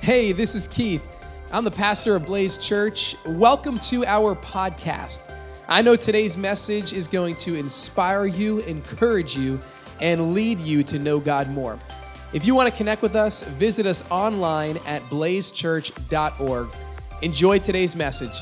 Hey, this is Keith. I'm the pastor of Blaze Church. Welcome to our podcast. I know today's message is going to inspire you, encourage you, and lead you to know God more. If you want to connect with us, visit us online at blazechurch.org. Enjoy today's message.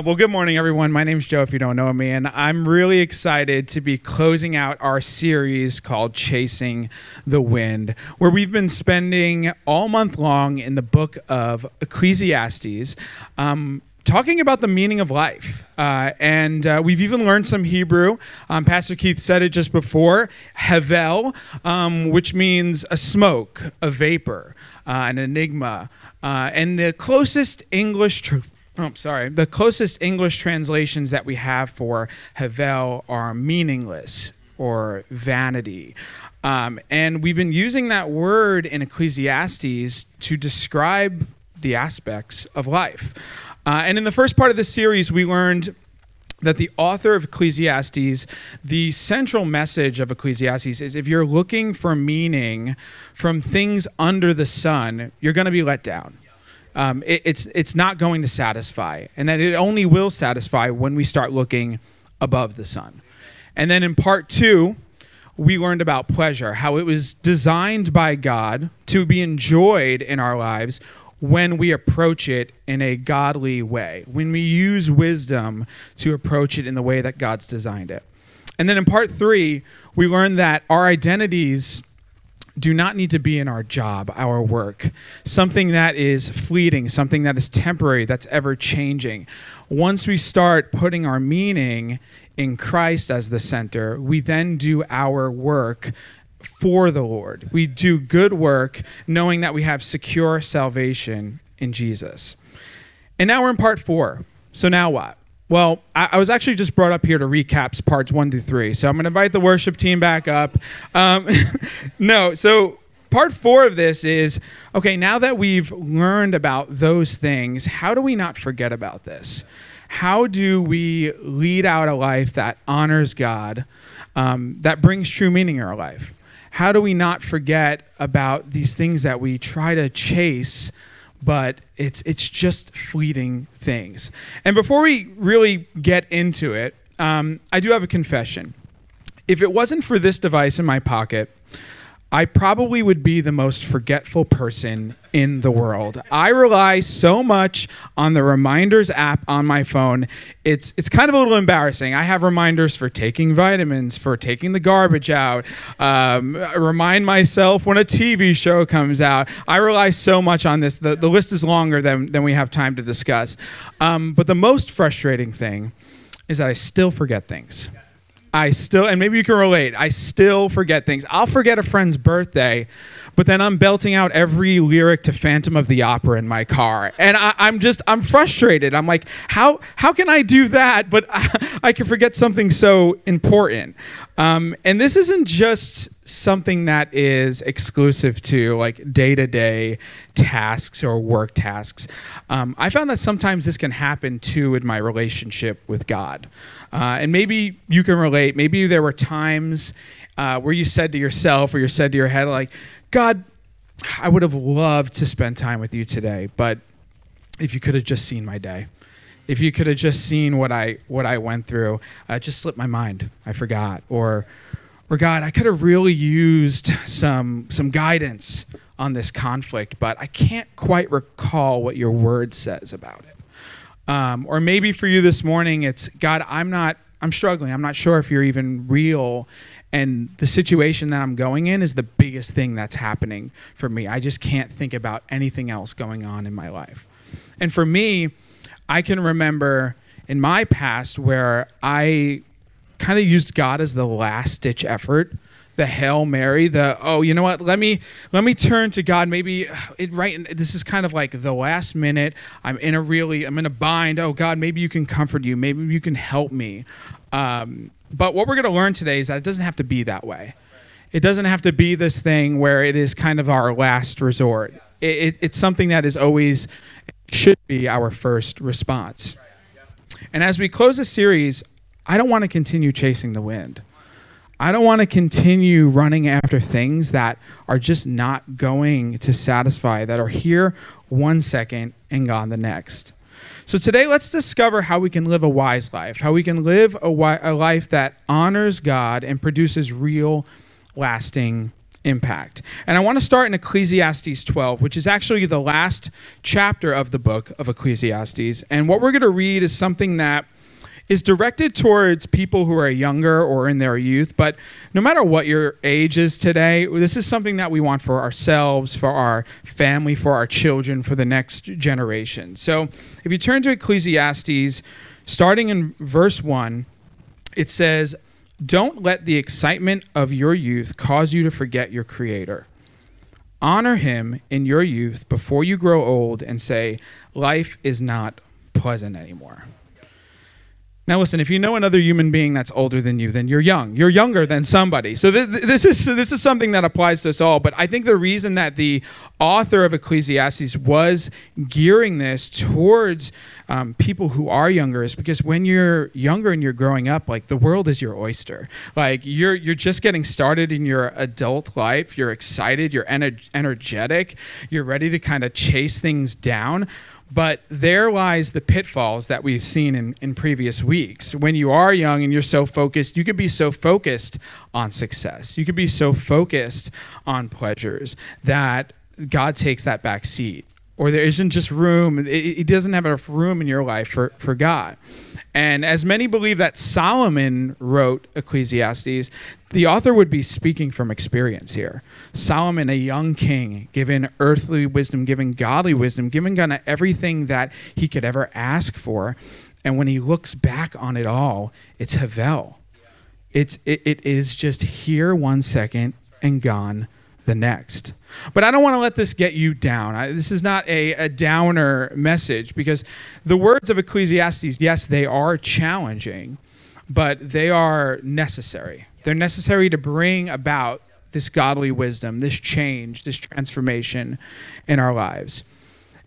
Uh, well, good morning, everyone. My name is Joe, if you don't know me, and I'm really excited to be closing out our series called Chasing the Wind, where we've been spending all month long in the book of Ecclesiastes. Um, talking about the meaning of life. Uh, and uh, we've even learned some Hebrew. Um, Pastor Keith said it just before Hevel, um, which means a smoke, a vapor, uh, an enigma. Uh, and the closest English tr- oh, sorry. The closest English translations that we have for Havel are meaningless or vanity. Um, and we've been using that word in Ecclesiastes to describe the aspects of life. Uh, and in the first part of this series, we learned that the author of Ecclesiastes, the central message of Ecclesiastes is if you're looking for meaning from things under the sun, you're going to be let down um, it, it's it's not going to satisfy, and that it only will satisfy when we start looking above the sun. And then in part two, we learned about pleasure, how it was designed by God to be enjoyed in our lives when we approach it in a godly way, when we use wisdom to approach it in the way that God's designed it. And then in part three, we learned that our identities do not need to be in our job, our work, something that is fleeting, something that is temporary, that's ever changing. Once we start putting our meaning in Christ as the center, we then do our work for the Lord. We do good work knowing that we have secure salvation in Jesus. And now we're in part four. So now what? Well, I, I, was actually just brought up here to recaps parts one to three. So I'm going to invite the worship team back up. Um, no, so part four of this is okay, now that we've learned about those things, how do we not forget about this? How do we lead out a life that honors God, um, that brings true meaning in our life? How do we not forget about these things that we try to chase? But it's it's just fleeting things. And before we really get into it, um, I do have a confession. If it wasn't for this device in my pocket, I probably would be the most forgetful person in the world. I rely so much on the reminders app on my phone. It's it's kind of a little embarrassing. I have reminders for taking vitamins, for taking the garbage out. Um, remind myself when a TV show comes out. I rely so much on this. The, the list is longer than, than we have time to discuss. Um, but the most frustrating thing is that I still forget things. I still, and maybe you can relate, I still forget things. I'll forget a friend's birthday, but then I'm belting out every lyric to Phantom of the Opera in my car. And I, am just, I'm frustrated. I'm like, how, how can I do that, but I, I can forget something so important? Um, and this isn't just something that is exclusive to like day to day tasks or work tasks. Um, I found that sometimes this can happen too in my relationship with God. Uh, and maybe you can relate. Maybe there were times uh, where you said to yourself or you said to your head, like, God, I would have loved to spend time with you today, but if you could have just seen my day, if you could have just seen what I what I went through, uh, just slipped my mind. I forgot, or or God, I could have really used some some guidance on this conflict, but I can't quite recall what your word says about it. Um, or maybe for you this morning, it's God, I'm not, I'm struggling. I'm not sure if you're even real. And the situation that I'm going in is the biggest thing that's happening for me. I just can't think about anything else going on in my life. And for me, I can remember in my past where I kind of used God as the last ditch effort the hail mary the oh you know what? Let me let me turn to god. Maybe it right this is kind of like the last minute i'm in a really i'm in a bind oh god maybe you can comfort you maybe you can help me. Um, but what we're going to learn today is that it doesn't have to be that way. It doesn't have to be this thing where it is kind of our last resort. It, it, it's something that is always should be our first response and as we close the series i don't want to continue chasing the wind I don't want to continue running after things that are just not going to satisfy, that are here one second and gone the next. So today, let's discover how we can live a wise life, how we can live a, wi- a life that honors God and produces real, lasting impact. And I want to start in Ecclesiastes 12, which is actually the last chapter of the book of Ecclesiastes. And what we're going to read is something that is directed towards people who are younger or in their youth. But no matter what your age is today, this is something that we want for ourselves, for our family, for our children, for the next generation. So if you turn to Ecclesiastes, starting in verse 1, it says, Don't let the excitement of your youth cause you to forget your Creator. Honor him in your youth before you grow old and say, Life is not pleasant anymore. Now, listen, if you know another human being that's older than you, then you're young. You're younger than somebody. So th- this is this is something that applies to us all. But I think the reason that the author of Ecclesiastes was gearing this towards um, people who are younger is because when you're younger and you're growing up, like the world is your oyster. Like you're you're just getting started in your adult life. You're excited. You're ener- energetic. You're ready to kind of chase things down. But there lies the pitfalls that we've seen in, in previous weeks. When you are young and you're so focused, you could be so focused on success. You could be so focused on pleasures that God takes that back seat. Or there isn't just room, it, it doesn't have enough room in your life for, for God. And as many believe that Solomon wrote Ecclesiastes, the author would be speaking from experience here. Solomon, a young king, given earthly wisdom, given godly wisdom, given of everything that he could ever ask for. And when he looks back on it all, it's Havel. It's, it, it is just here one second and gone the next. But I don't want to let this get you down. I, this is not a, a downer message because the words of Ecclesiastes, yes, they are challenging, but they are necessary. They're necessary to bring about this godly wisdom, this change, this transformation in our lives.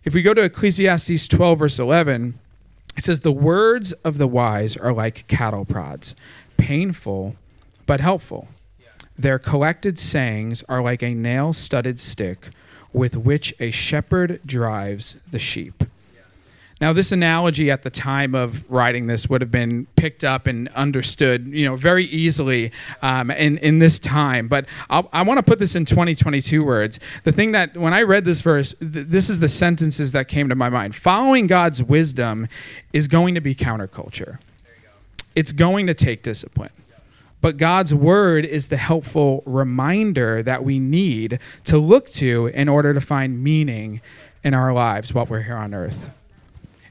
If we go to Ecclesiastes 12, verse 11, it says, The words of the wise are like cattle prods, painful but helpful. Their collected sayings are like a nail studded stick with which a shepherd drives the sheep. Now, this analogy at the time of writing this would have been picked up and understood, you know, very easily um, in in this time. But I'll, i want to put this in 2022 words. The thing that when I read this verse, th- this is the sentences that came to my mind. Following God's wisdom is going to be counterculture. It's going to take discipline. But God's word is the helpful reminder that we need to look to in order to find meaning in our lives while we're here on earth.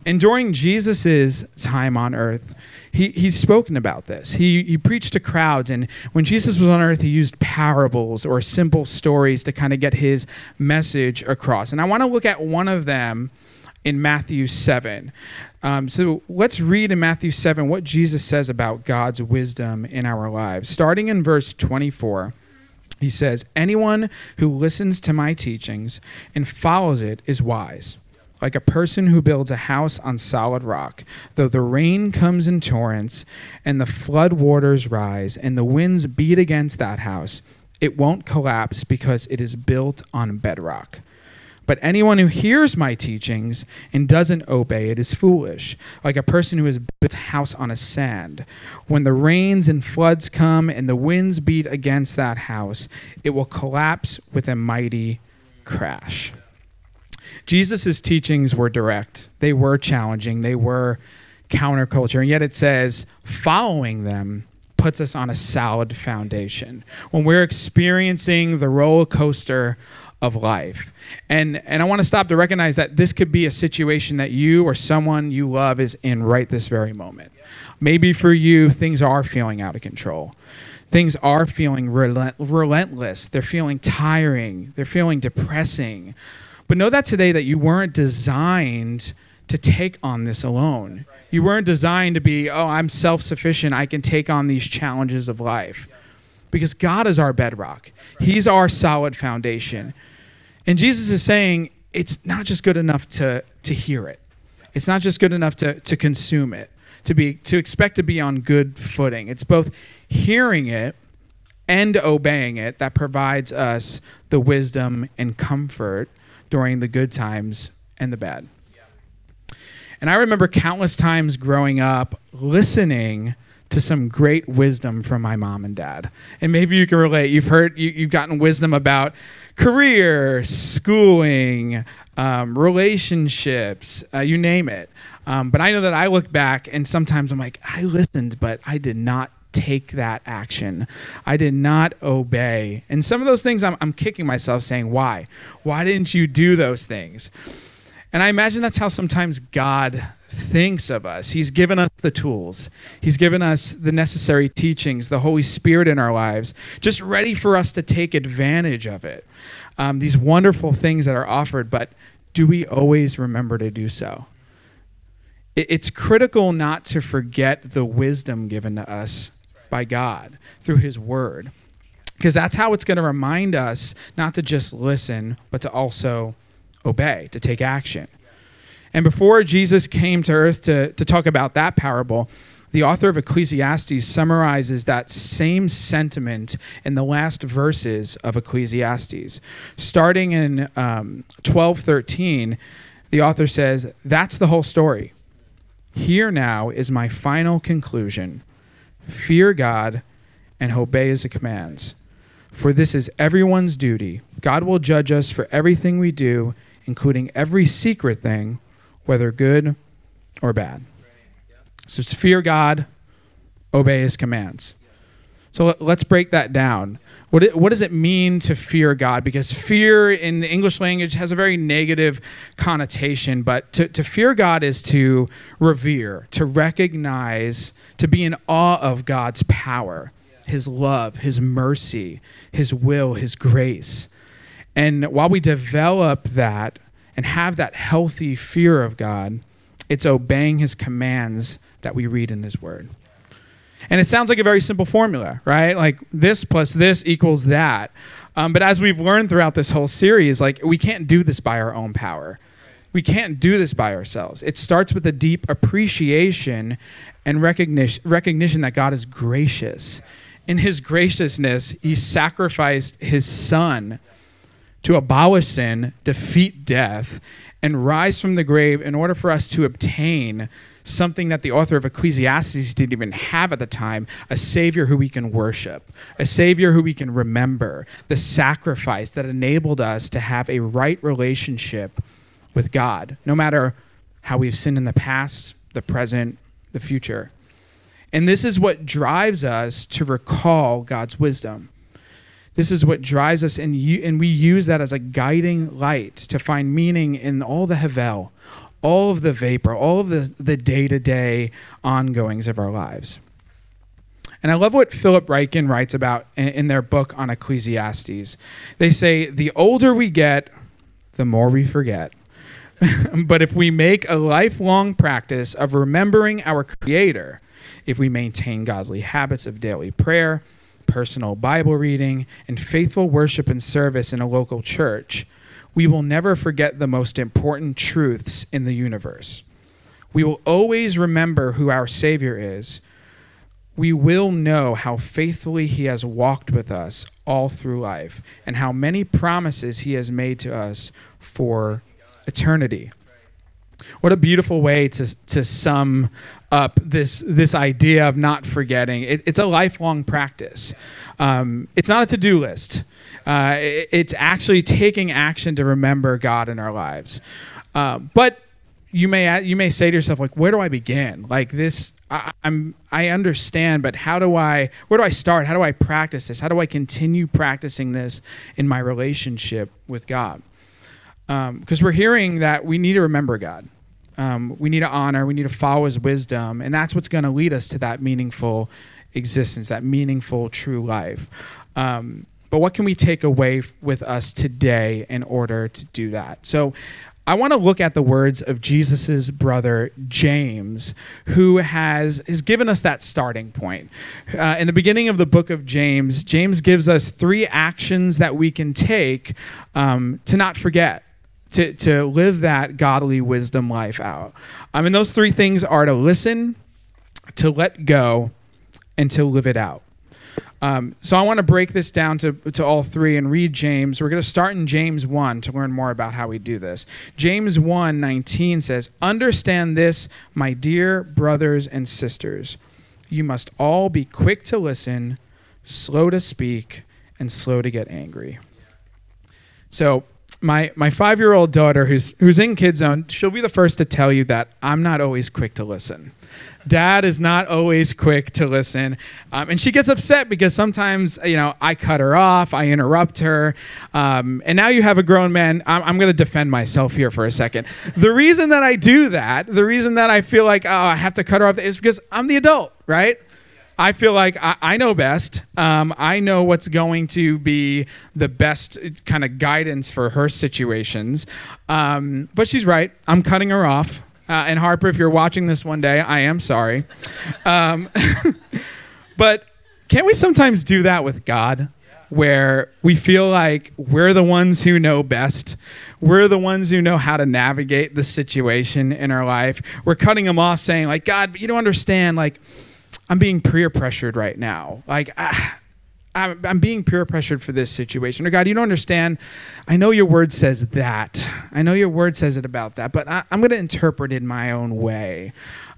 And during Jesus' time on earth, he, he's spoken about this. He, he preached to crowds, and when Jesus was on earth, he used parables or simple stories to kind of get his message across. And I want to look at one of them in Matthew 7. Um, so let's read in Matthew 7 what Jesus says about God's wisdom in our lives. Starting in verse 24, he says, Anyone who listens to my teachings and follows it is wise, like a person who builds a house on solid rock. Though the rain comes in torrents and the flood waters rise and the winds beat against that house, it won't collapse because it is built on bedrock. But anyone who hears my teachings and doesn't obey it is foolish, like a person who has built a house on a sand. When the rains and floods come and the winds beat against that house, it will collapse with a mighty crash. Jesus' teachings were direct, they were challenging, they were counterculture, and yet it says following them puts us on a solid foundation. When we're experiencing the roller coaster of life. And and I want to stop to recognize that this could be a situation that you or someone you love is in right this very moment. Maybe for you things are feeling out of control. Things are feeling relent- relentless. They're feeling tiring. They're feeling depressing. But know that today that you weren't designed to take on this alone. You weren't designed to be, oh, I'm self sufficient. I can take on these challenges of life. Because God is our bedrock, He's our solid foundation. And Jesus is saying it's not just good enough to, to hear it. It's not just good enough to, to consume it, to be to expect to be on good footing. It's both hearing it and obeying it that provides us the wisdom and comfort during the good times and the bad. And I remember countless times growing up listening to some great wisdom from my mom and dad. And maybe you can relate. You've heard, you, have gotten wisdom about career, schooling, um, relationships, uh, you name it. Um, but I know that I look back and sometimes I'm like, I listened, but I did not take that action. I did not obey. And some of those things I'm, I'm kicking myself saying, why? Why didn't you do those things? And I imagine that's how sometimes God thinks of us. He's given us the tools, He's given us the necessary teachings, the Holy Spirit in our lives, just ready for us to take advantage of it. Um, these wonderful things that are offered, but do we always remember to do so? It's critical not to forget the wisdom given to us by God through His Word. Because that's how it's going to remind us not to just listen, but to also obey, to take action. And before Jesus came to earth to, to talk about that parable, the author of Ecclesiastes summarizes that same sentiment in the last verses of Ecclesiastes. Starting in um, 12:13, the author says, "That's the whole story. Here now is my final conclusion: fear God and obey His commands, for this is everyone's duty. God will judge us for everything we do, including every secret thing." Whether good or bad. So it's fear God, obey his commands. So let's break that down. What, it, what does it mean to fear God? Because fear in the English language has a very negative connotation, but to, to fear God is to revere, to recognize, to be in awe of God's power, his love, his mercy, his will, his grace. And while we develop that, and have that healthy fear of God, it's obeying his commands that we read in his word. And it sounds like a very simple formula, right? Like this plus this equals that. Um, but as we've learned throughout this whole series, like we can't do this by our own power. We can't do this by ourselves. It starts with a deep appreciation and recognition, recognition that God is gracious. In his graciousness, he sacrificed his son to abolish sin, defeat death, and rise from the grave in order for us to obtain something that the author of Ecclesiastes didn't even have at the time a Savior who we can worship, a Savior who we can remember, the sacrifice that enabled us to have a right relationship with God, no matter how we've sinned in the past, the present, the future. And this is what drives us to recall God's wisdom. This is what drives us, and, you, and we use that as a guiding light to find meaning in all the Havel, all of the vapor, all of the, the day-to-day ongoings of our lives. And I love what Philip Ryken writes about in, in their book on Ecclesiastes. They say, the older we get, the more we forget. but if we make a lifelong practice of remembering our Creator, if we maintain godly habits of daily prayer, personal Bible reading, and faithful worship and service in a local church, we will never forget the most important truths in the universe. We will always remember who our Savior is. We will know how faithfully He has walked with us all through life and how many promises He has made to us for eternity. What a beautiful way to, to sum up this, this idea of not forgetting. It, it's a lifelong practice. Um, it's not a to do list, uh, it, it's actually taking action to remember God in our lives. Uh, but you may you may say to yourself like where do i begin like this I, am i understand but how do i where do i start how do i practice this how do i continue practicing this in my relationship with god because um, we're hearing that we need to remember god um, we need to honor, we need to follow his wisdom, and that's what's going to lead us to that meaningful existence, that meaningful true life. Um, but what can we take away f- with us today in order to do that? So, I want to look at the words of Jesus' brother James, who has, has given us that starting point. Uh, in the beginning of the book of James, James gives us three actions that we can take um, to not forget to, to live that godly wisdom life out. I mean, those three things are to listen, to let go, and to live it out. Um, so I want to break this down to, to all three and read James. We're going to start in James 1 to learn more about how we do this. James 1 19 says, Understand this, my dear brothers and sisters. You must all be quick to listen, slow to speak, and slow to get angry. So my my five year old daughter who's who's in Kid Zone, she'll be the first to tell you that I'm not always quick to listen. Dad is not always quick to listen, um, and she gets upset because sometimes you know I cut her off, I interrupt her, um, and now you have a grown man. I'm, I'm going to defend myself here for a second. The reason that I do that, the reason that I feel like oh, I have to cut her off, is because I'm the adult, right? I feel like I, I know best. Um, I know what's going to be the best kind of guidance for her situations. Um, but she's right. I'm cutting her off. Uh, and Harper, if you're watching this one day, I am sorry. Um, but can't we sometimes do that with God? Where we feel like we're the ones who know best. We're the ones who know how to navigate the situation in our life. We're cutting them off saying, like, God, but you don't understand. Like, I'm being peer pressured right now. Like, ah, I'm, I'm being peer pressured for this situation. Or God, you don't understand. I know your word says that. I know your word says it about that, but I, am going to interpret it in my own way.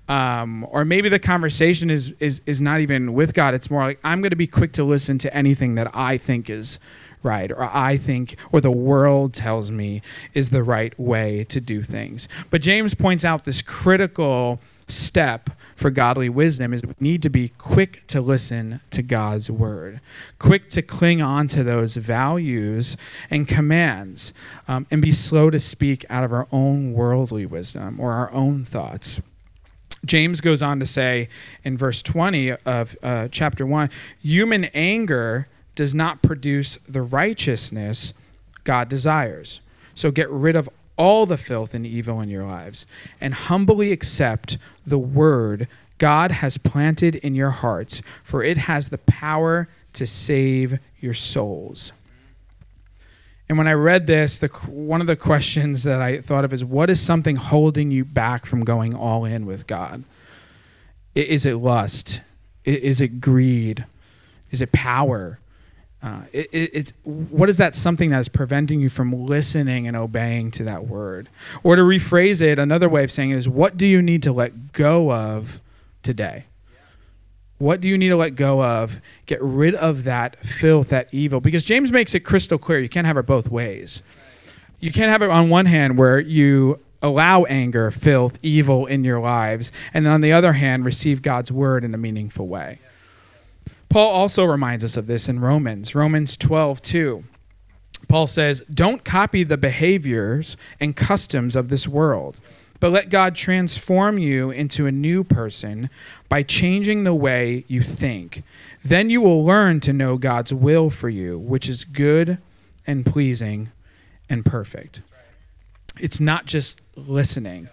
Um, or maybe the conversation is, is is not even with God. It's more like I'm going to be quick to listen to anything that I think is right, or I think, or the world tells me is the right way to do things. But James points out this critical step for godly wisdom is we need to be quick to listen to God's word, quick to cling on to those values and commands, um, and be slow to speak out of our own worldly wisdom or our own thoughts. James goes on to say in verse 20 of uh, chapter 1 human anger does not produce the righteousness God desires. So get rid of all the filth and evil in your lives and humbly accept the word God has planted in your hearts, for it has the power to save your souls. And when I read this, the, one of the questions that I thought of is what is something holding you back from going all in with God? Is it lust? Is it greed? Is it power? Uh, it, it, it's what is that something that is preventing you from listening and obeying to that word? Or to rephrase it, another way of saying it is, what do you need to let go of today? What do you need to let go of? Get rid of that filth, that evil. Because James makes it crystal clear you can't have it both ways. You can't have it on one hand where you allow anger, filth, evil in your lives, and then on the other hand, receive God's word in a meaningful way. Paul also reminds us of this in Romans, Romans 12, 2. Paul says, Don't copy the behaviors and customs of this world, but let God transform you into a new person by changing the way you think. Then you will learn to know God's will for you, which is good and pleasing and perfect. It's not just listening.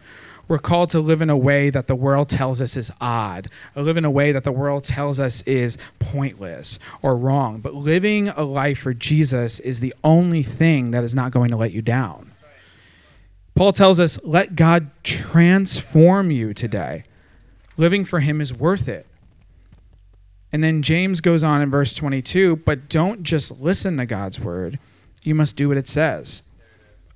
We're called to live in a way that the world tells us is odd, or live in a way that the world tells us is pointless or wrong. But living a life for Jesus is the only thing that is not going to let you down. Paul tells us, let God transform you today. Living for Him is worth it. And then James goes on in verse 22 but don't just listen to God's word, you must do what it says.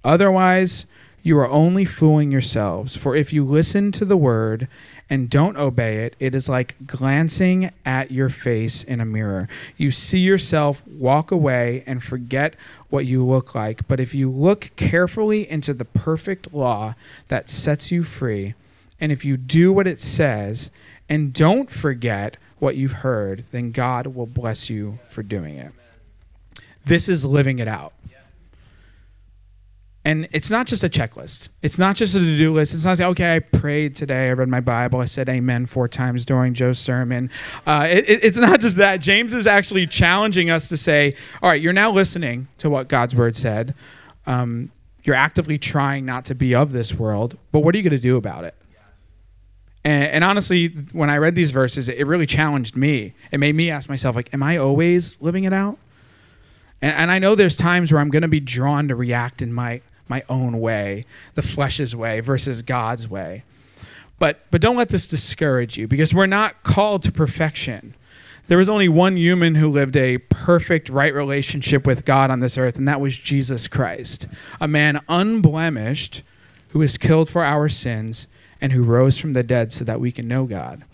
Otherwise, you are only fooling yourselves. For if you listen to the word and don't obey it, it is like glancing at your face in a mirror. You see yourself, walk away, and forget what you look like. But if you look carefully into the perfect law that sets you free, and if you do what it says, and don't forget what you've heard, then God will bless you for doing it. This is living it out. And it's not just a checklist. It's not just a to do list. It's not like, okay, I prayed today. I read my Bible. I said amen four times during Joe's sermon. Uh, it, it, it's not just that. James is actually challenging us to say, all right, you're now listening to what God's word said. Um, you're actively trying not to be of this world, but what are you going to do about it? And, and, honestly, when I read these verses, it really challenged me. It made me ask myself, like, am I always living it out? And, and I know there's times where I'm going to be drawn to react in my my own way, the flesh's way versus God's way. But but don't let this discourage you because we're not called to perfection. There was only one human who lived a perfect, right relationship with God on this earth, and that was Jesus Christ, a man unblemished who was killed for our sins and who rose from the dead so that we can know God.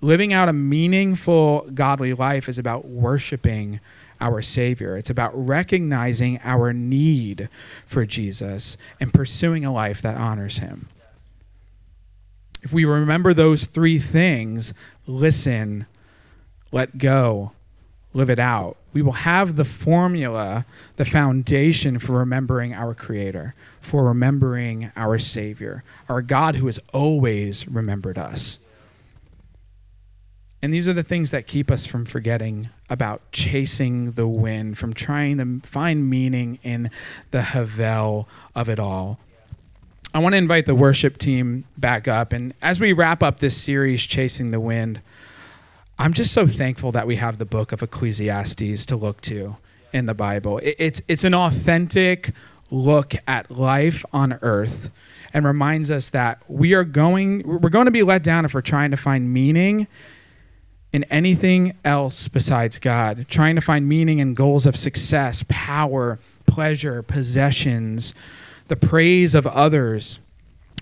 Living out a meaningful, godly life is about worshiping our Savior. It's about recognizing our need for Jesus and pursuing a life that honors Him. If we remember those three things listen, let go, live it out we will have the formula, the foundation for remembering our Creator, for remembering our Savior, our God who has always remembered us. And these are the things that keep us from forgetting about chasing the wind, from trying to find meaning in the havel of it all. I want to invite the worship team back up. And as we wrap up this series, Chasing the Wind, I'm just so thankful that we have the book of Ecclesiastes to look to in the Bible. It's, it's an authentic look at life on earth and reminds us that we are going we're going to be let down if we're trying to find meaning in anything else besides God, trying to find meaning and goals of success, power, pleasure, possessions, the praise of others.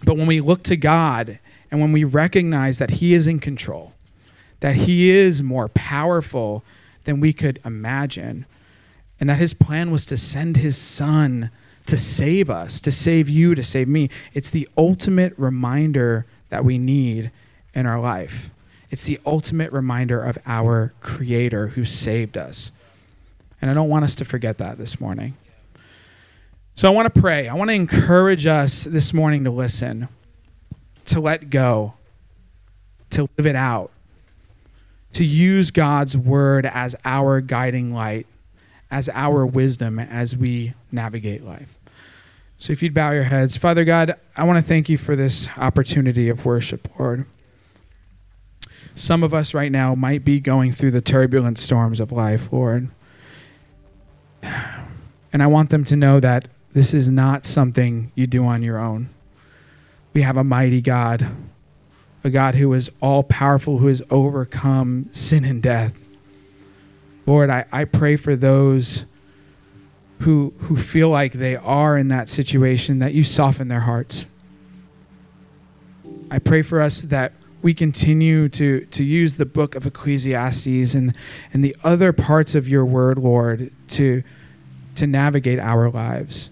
But when we look to God and when we recognize that He is in control, that He is more powerful than we could imagine, and that His plan was to send His Son to save us, to save you, to save me. It's the ultimate reminder that we need in our life. It's the ultimate reminder of our Creator who saved us. And I don't want us to forget that this morning. So I want to pray. I want to encourage us this morning to listen, to let go, to live it out, to use God's word as our guiding light, as our wisdom as we navigate life. So if you'd bow your heads, Father God, I want to thank you for this opportunity of worship, Lord. Some of us right now might be going through the turbulent storms of life, Lord. And I want them to know that this is not something you do on your own. We have a mighty God a God who is all powerful, who has overcome sin and death. Lord, I, I pray for those who, who feel like they are in that situation that you soften their hearts. I pray for us that we continue to, to use the book of Ecclesiastes and, and the other parts of your word, Lord, to, to navigate our lives,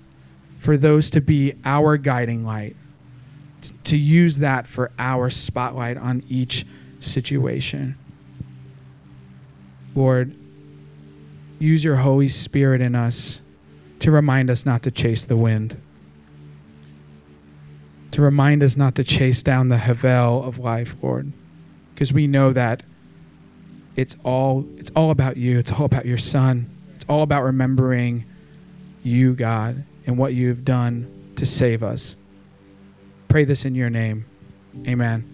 for those to be our guiding light to use that for our spotlight on each situation. Lord, use your Holy Spirit in us to remind us not to chase the wind, to remind us not to chase down the havel of life, Lord, because we know that it's all it's all about you. It's all about your Son. It's all about remembering you, God, and what you've done to save us. Pray this in your name. Amen.